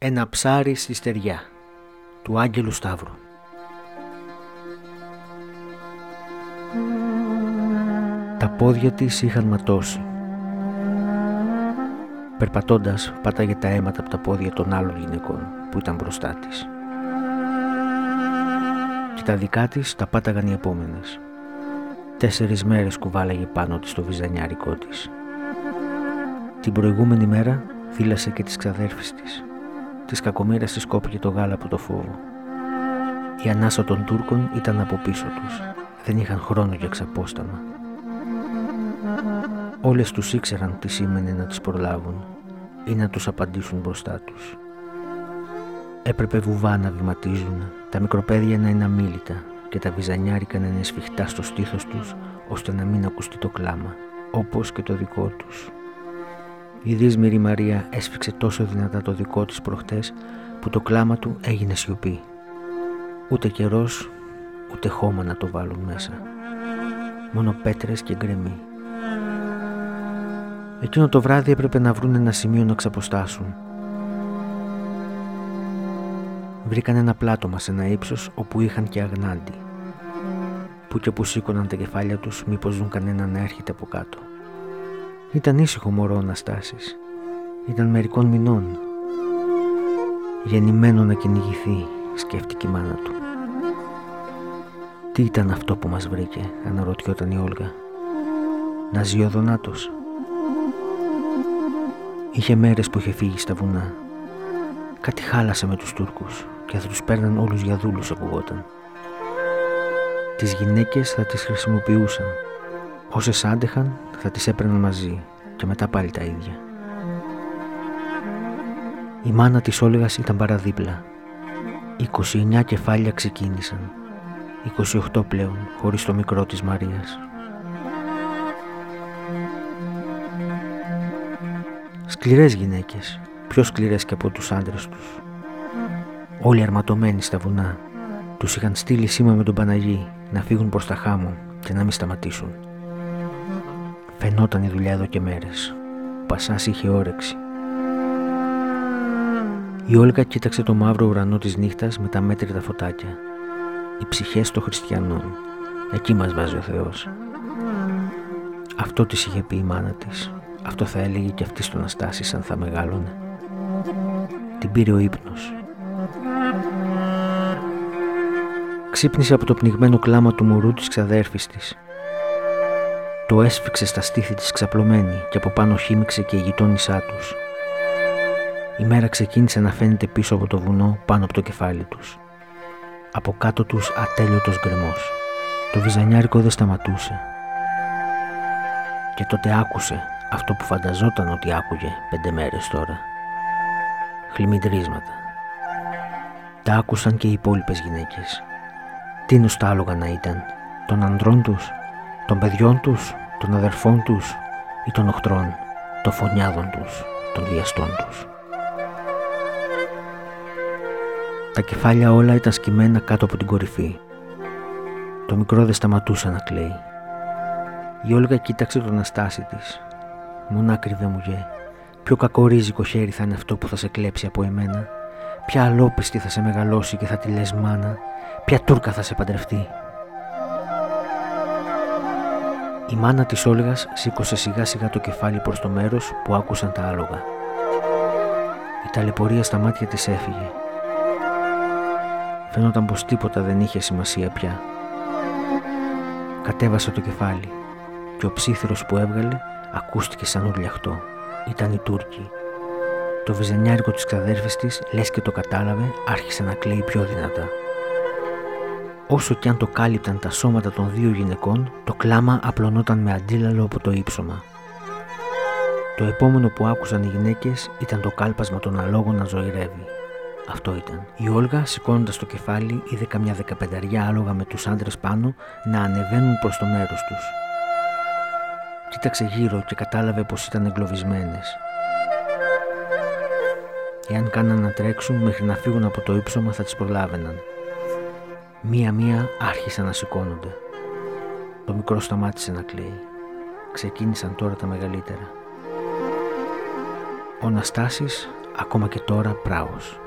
Ένα ψάρι στη στεριά του Άγγελου Σταύρου Τα πόδια της είχαν ματώσει. Περπατώντας πάταγε τα αίματα από τα πόδια των άλλων γυναικών που ήταν μπροστά της. Και τα δικά της τα πάταγαν οι επόμενες. Τέσσερις μέρες κουβάλαγε πάνω της το βυζανιάρικο της. Την προηγούμενη μέρα θύλασε και τις ξαδέρφης της. Της κακομήρας της κόπηκε το γάλα από το φόβο. Η ανάσα των Τούρκων ήταν από πίσω τους. Δεν είχαν χρόνο για ξαπόσταμα. Όλες τους ήξεραν τι σήμαινε να τις προλάβουν ή να τους απαντήσουν μπροστά τους. Έπρεπε βουβά να βηματίζουν, τα μικροπαίδια να είναι αμήλυτα και τα βυζανιάρικα να είναι σφιχτά στο στήθος τους ώστε να μην ακουστεί το κλάμα, όπως και το δικό τους. Η δύσμηρη Μαρία έσφιξε τόσο δυνατά το δικό της προχτές που το κλάμα του έγινε σιωπή. Ούτε καιρός, ούτε χώμα να το βάλουν μέσα. Μόνο πέτρες και γκρεμί. Εκείνο το βράδυ έπρεπε να βρουν ένα σημείο να ξαποστάσουν. Βρήκαν ένα πλάτωμα σε ένα ύψος όπου είχαν και αγνάντι. Που και που σήκωναν τα κεφάλια τους μήπως δουν κανένα να έρχεται από κάτω. Ήταν ήσυχο μωρό ο Αναστάσης. Ήταν μερικών μηνών. Γεννημένο να κυνηγηθεί, σκέφτηκε η μάνα του. Τι ήταν αυτό που μας βρήκε, αναρωτιόταν η Όλγα. Να ζει ο Δονάτος. Είχε μέρες που είχε φύγει στα βουνά. Κάτι χάλασε με τους Τούρκους και θα τους παίρναν όλους για δούλους ακουγόταν. Τις γυναίκες θα τις χρησιμοποιούσαν. Όσες άντεχαν θα τις έπαιρναν μαζί και μετά πάλι τα ίδια. Η μάνα της Όλεγας ήταν παραδίπλα. 29 κεφάλια ξεκίνησαν. 28 πλέον, χωρίς το μικρό της Μαρίας. Σκληρές γυναίκες, πιο σκληρές και από τους άντρες τους. Όλοι αρματωμένοι στα βουνά. Τους είχαν στείλει σήμα με τον Παναγί να φύγουν προς τα χάμω και να μην σταματήσουν. Φαινόταν η δουλειά εδώ και μέρες. Ο Πασάς είχε όρεξη. Η Όλγα κοίταξε το μαύρο ουρανό της νύχτας με τα μέτρητα φωτάκια. Οι ψυχές των χριστιανών. Εκεί μας βάζει ο Θεός. Αυτό της είχε πει η μάνα της. Αυτό θα έλεγε και αυτή στον Αστάση αν θα μεγάλωνε. Την πήρε ο ύπνος. Ξύπνησε από το πνιγμένο κλάμα του μωρού της ξαδέρφης της. Το έσφιξε στα στήθη της ξαπλωμένη και από πάνω χύμιξε και η γειτόνισά τους. Η μέρα ξεκίνησε να φαίνεται πίσω από το βουνό πάνω από το κεφάλι τους. Από κάτω τους ατέλειωτος γκρεμός. Το βυζανιάρικο δεν σταματούσε. Και τότε άκουσε αυτό που φανταζόταν ότι άκουγε πέντε μέρες τώρα. Χλιμιντρίσματα. Τα άκουσαν και οι υπόλοιπες γυναίκες. Τι νοστάλογα να ήταν, των ανδρών τους, των παιδιών τους, των αδερφών τους ή των οχτρών, των φωνιάδων τους, των διαστών τους. Τα κεφάλια όλα ήταν σκυμμένα κάτω από την κορυφή. Το μικρό δεν σταματούσε να κλαίει. Η Όλγα κοίταξε τον Αστάση της. Μονάκριβε μου γε, ποιο κακορίζικο χέρι θα είναι αυτό που θα σε κλέψει από εμένα; Ποια αλόπιστη θα σε μεγαλώσει και θα τη λες μάνα; Ποια Τούρκα θα σε παντρευτεί; Η μάνα της Όλγας σήκωσε σιγά σιγά το κεφάλι προς το μέρος που άκουσαν τα άλογα. Η ταλαιπωρία στα μάτια της έφυγε. Φαίνονταν πως τίποτα δεν είχε σημασία πια. Κατέβασε το κεφάλι και ο ψήθυρος που έβγαλε ακούστηκε σαν ουρλιαχτό. Ήταν η Τούρκη. Το βυζενιάρικο της ξαδέρφης της, λες και το κατάλαβε, άρχισε να κλαίει πιο δυνατά. Όσο κι αν το κάλυπταν τα σώματα των δύο γυναικών, το κλάμα απλωνόταν με αντίλαλο από το ύψωμα. Το επόμενο που άκουσαν οι γυναίκες ήταν το κάλπασμα των αλόγων να ζωηρεύει. Αυτό ήταν. Η Όλγα, σηκώνοντας το κεφάλι, είδε καμιά δεκαπενταριά άλογα με τους άντρες πάνω να ανεβαίνουν προς το μέρος τους. Κοίταξε γύρω και κατάλαβε πως ήταν εγκλωβισμένες. Εάν κάναν να τρέξουν μέχρι να φύγουν από το ύψωμα θα τις προλάβαιναν. Μία-μία άρχισαν να σηκώνονται. Το μικρό σταμάτησε να κλαίει. Ξεκίνησαν τώρα τα μεγαλύτερα. Ο Ναστάσης ακόμα και τώρα πράος.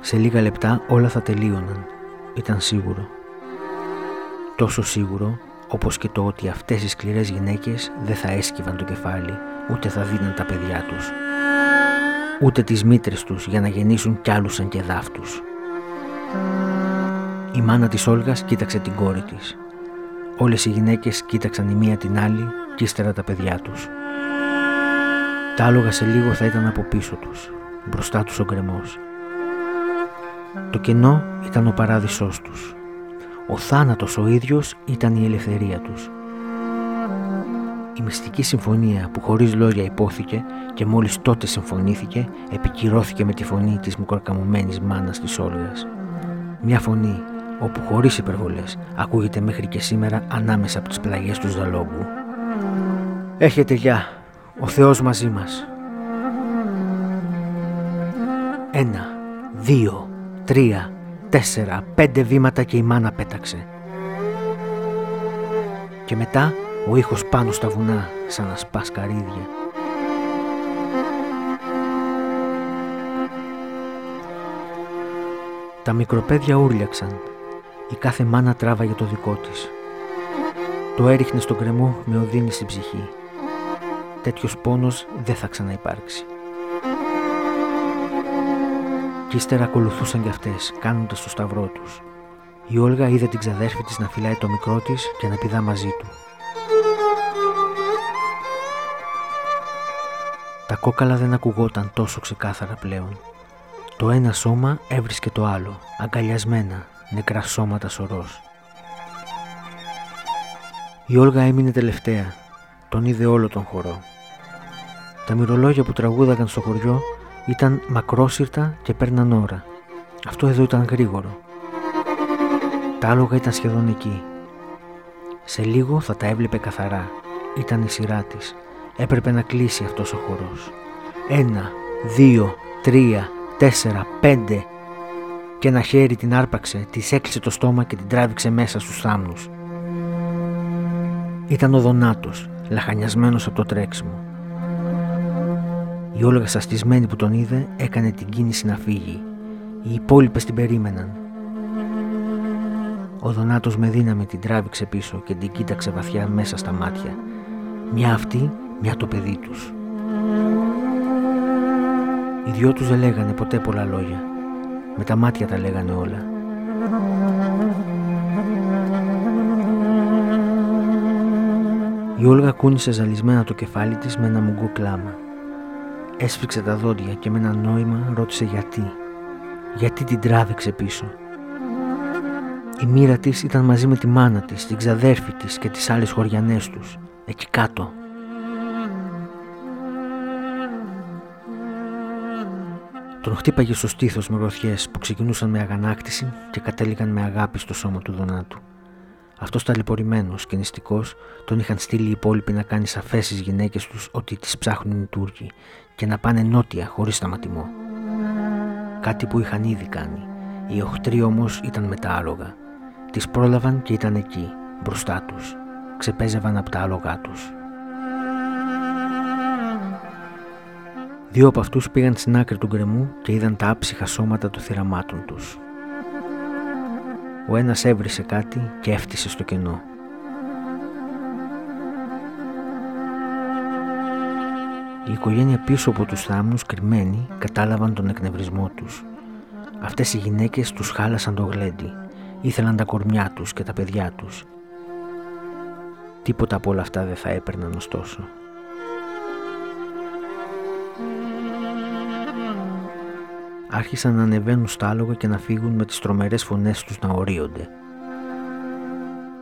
Σε λίγα λεπτά όλα θα τελείωναν, ήταν σίγουρο. Τόσο σίγουρο όπως και το ότι αυτές οι σκληρές γυναίκες δεν θα έσκυβαν το κεφάλι ούτε θα δίναν τα παιδιά τους. Ούτε τις μήτρες τους για να γεννήσουν κι άλλους σαν και δάφτους. Η μάνα της Όλγας κοίταξε την κόρη της. Όλες οι γυναίκες κοίταξαν η μία την άλλη και ύστερα τα παιδιά τους. Τα άλογα σε λίγο θα ήταν από πίσω τους, μπροστά τους ο γκρεμός. Το κενό ήταν ο παράδεισός τους. Ο θάνατος ο ίδιος ήταν η ελευθερία τους. Η μυστική συμφωνία που χωρίς λόγια υπόθηκε και μόλις τότε συμφωνήθηκε επικυρώθηκε με τη φωνή της μικροκαμωμένης μάνας της Όλγας. Μια φωνή όπου χωρίς υπερβολές ακούγεται μέχρι και σήμερα ανάμεσα από τις πλαγιές του Ζαλόγκου. Έχετε γεια, ο Θεός μαζί μας. Ένα, δύο, τρία, τέσσερα, πέντε βήματα και η μάνα πέταξε. Και μετά ο ήχος πάνω στα βουνά σαν να σπάς καρύδια. Τα μικροπαίδια ούρλιαξαν. Η κάθε μάνα τράβαγε το δικό της. Το έριχνε στον κρεμό με οδύνη στην ψυχή. Τέτοιος πόνος δεν θα ξαναυπάρξει. Κι ύστερα ακολουθούσαν κι αυτές, κάνοντας το σταυρό τους. Η Όλγα είδε την ξαδέρφη της να φυλάει το μικρό της και να πηδά μαζί του. Τα κόκαλα δεν ακουγόταν τόσο ξεκάθαρα πλέον. Το ένα σώμα έβρισκε το άλλο, αγκαλιασμένα, νεκρά σώματα σωρός. Η Όλγα έμεινε τελευταία. Τον είδε όλο τον χορό. Τα μυρολόγια που τραγούδαγαν στο χωριό ήταν μακρόσυρτα και παίρναν ώρα. Αυτό εδώ ήταν γρήγορο. Τα άλογα ήταν σχεδόν εκεί. Σε λίγο θα τα έβλεπε καθαρά. Ήταν η σειρά της. Έπρεπε να κλείσει αυτός ο χορός. Ένα, δύο, τρία, τέσσερα, πέντε και ένα χέρι την άρπαξε, της έκλεισε το στόμα και την τράβηξε μέσα στους θάμνους. Ήταν ο Δονάτος, λαχανιασμένος από το τρέξιμο. Η Όλγα σαστισμένη που τον είδε έκανε την κίνηση να φύγει. Οι υπόλοιπες την περίμεναν. Ο Δονάτος με δύναμη την τράβηξε πίσω και την κοίταξε βαθιά μέσα στα μάτια. Μια αυτή, μια το παιδί τους. Οι δυο τους δεν λέγανε ποτέ πολλά λόγια. Με τα μάτια τα λέγανε όλα. Η Όλγα κούνησε ζαλισμένα το κεφάλι της με ένα μουγκό κλάμα. Έσφιξε τα δόντια και με ένα νόημα ρώτησε γιατί. Γιατί την τράβηξε πίσω. Η μοίρα της ήταν μαζί με τη μάνα της, την ξαδέρφη της και τις άλλες χωριανές τους, εκεί κάτω. Τον χτύπαγε στο στήθος με γροθιές που ξεκινούσαν με αγανάκτηση και κατέληγαν με αγάπη στο σώμα του Δονάτου. Αυτός ταλαιπωρημένο και νηστικός τον είχαν στείλει οι υπόλοιποι να κάνει σαφές στις γυναίκες τους ότι τις ψάχνουν οι Τούρκοι και να πάνε νότια χωρίς σταματημό. Κάτι που είχαν ήδη κάνει. Οι οχτροί όμως ήταν με τα άλογα. Τις πρόλαβαν και ήταν εκεί, μπροστά τους. Ξεπέζευαν από τα άλογά τους. Δύο από αυτούς πήγαν στην άκρη του γκρεμού και είδαν τα άψυχα σώματα των θυραμάτων τους. Ο ένας έβρισε κάτι και έφτισε στο κενό. Η οικογένεια πίσω από τους θάμνους κρυμμένοι κατάλαβαν τον εκνευρισμό τους. Αυτές οι γυναίκες τους χάλασαν το γλέντι. Ήθελαν τα κορμιά τους και τα παιδιά τους. Τίποτα από όλα αυτά δεν θα έπαιρναν ωστόσο. Άρχισαν να ανεβαίνουν στα άλογα και να φύγουν με τις τρομερές φωνές τους να ορίονται.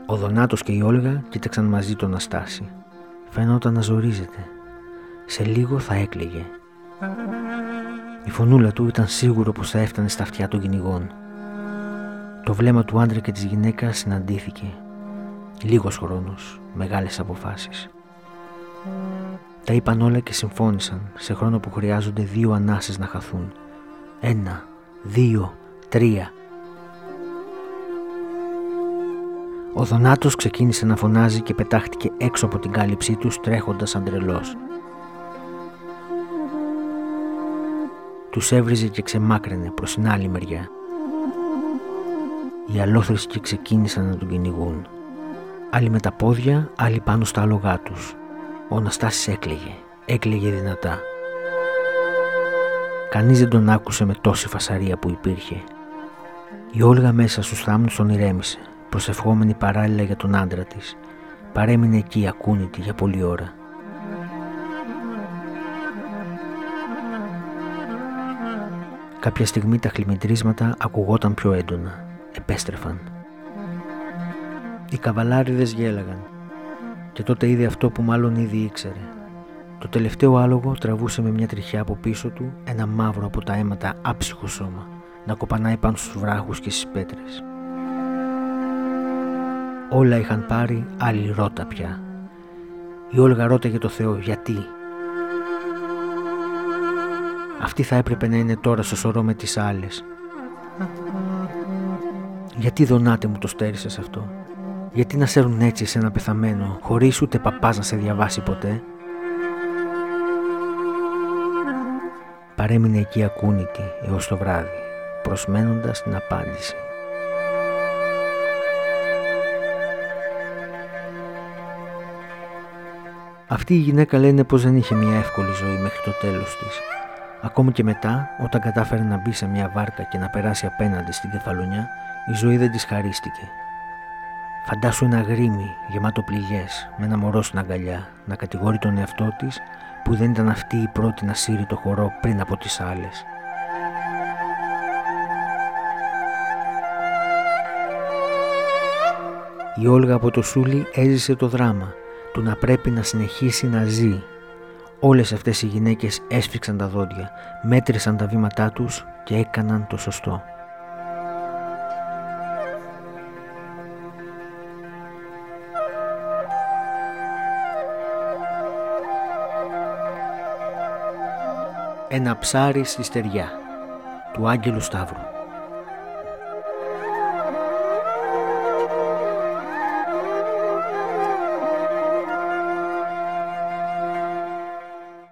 Ο Δονάτος και η Όλγα κοίταξαν μαζί τον Αστάση. Φαίνονταν να ζορίζεται. Σε λίγο θα έκλαιγε. Η φωνούλα του ήταν σίγουρο πως θα έφτανε στα αυτιά των κυνηγών. Το βλέμμα του άντρα και της γυναίκας συναντήθηκε. Λίγος χρόνος, μεγάλες αποφάσεις. Τα είπαν όλα και συμφώνησαν σε χρόνο που χρειάζονται δύο ανάσες να χαθούν. Ένα, δύο, τρία. Ο Δονάτος ξεκίνησε να φωνάζει και πετάχτηκε έξω από την κάλυψή τους τρέχοντας αντρελός. Τους έβριζε και ξεμάκρυνε προς την άλλη μεριά. Οι αλόθρησκοι ξεκίνησαν να τον κυνηγούν. Άλλοι με τα πόδια, άλλοι πάνω στα άλογά τους. Ο Αναστάσης έκλαιγε. Έκλαιγε δυνατά. Κανείς δεν τον άκουσε με τόση φασαρία που υπήρχε. Η Όλγα μέσα στους θάμνους τον ηρέμησε, προσευχόμενη παράλληλα για τον άντρα της. Παρέμεινε εκεί ακούνητη για πολλή ώρα. Κάποια στιγμή τα χλιμητρίσματα ακουγόταν πιο έντονα. Επέστρεφαν. Οι καβαλάριδες γέλαγαν. Και τότε είδε αυτό που μάλλον ήδη ήξερε. Το τελευταίο άλογο τραβούσε με μια τριχιά από πίσω του ένα μαύρο από τα αίματα άψυχο σώμα να κοπανάει πάνω στους βράχους και στις πέτρες. Όλα είχαν πάρει άλλη ρότα πια. Η Όλγα ρώταγε το Θεό γιατί; Αυτή θα έπρεπε να είναι τώρα στο σωρό με τις άλλες. Γιατί δονάτε μου το στέρισες αυτό; Γιατί να σέρουν έτσι σε ένα πεθαμένο χωρίς ούτε παπάς να σε διαβάσει ποτέ; Παρέμεινε εκεί ακούνητη έως το βράδυ, προσμένοντας την απάντηση. Αυτή η γυναίκα λένε πως δεν είχε μια εύκολη ζωή μέχρι το τέλος της. Ακόμη και μετά, όταν κατάφερε να μπει σε μια βάρκα και να περάσει απέναντι στην κεφαλονιά, η ζωή δεν της χαρίστηκε. Φαντάσου ένα γρήμι γεμάτο πληγές με ένα μωρό στην αγκαλιά να κατηγορεί τον εαυτό της που δεν ήταν αυτή η πρώτη να σύρει το χορό πριν από τις άλλες. Η Όλγα από το Σούλι έζησε το δράμα του να πρέπει να συνεχίσει να ζει. Όλες αυτές οι γυναίκες έσφιξαν τα δόντια, μέτρησαν τα βήματά τους και έκαναν το σωστό. Ένα ψάρι στη στεριά του Άγγελου Σταύρου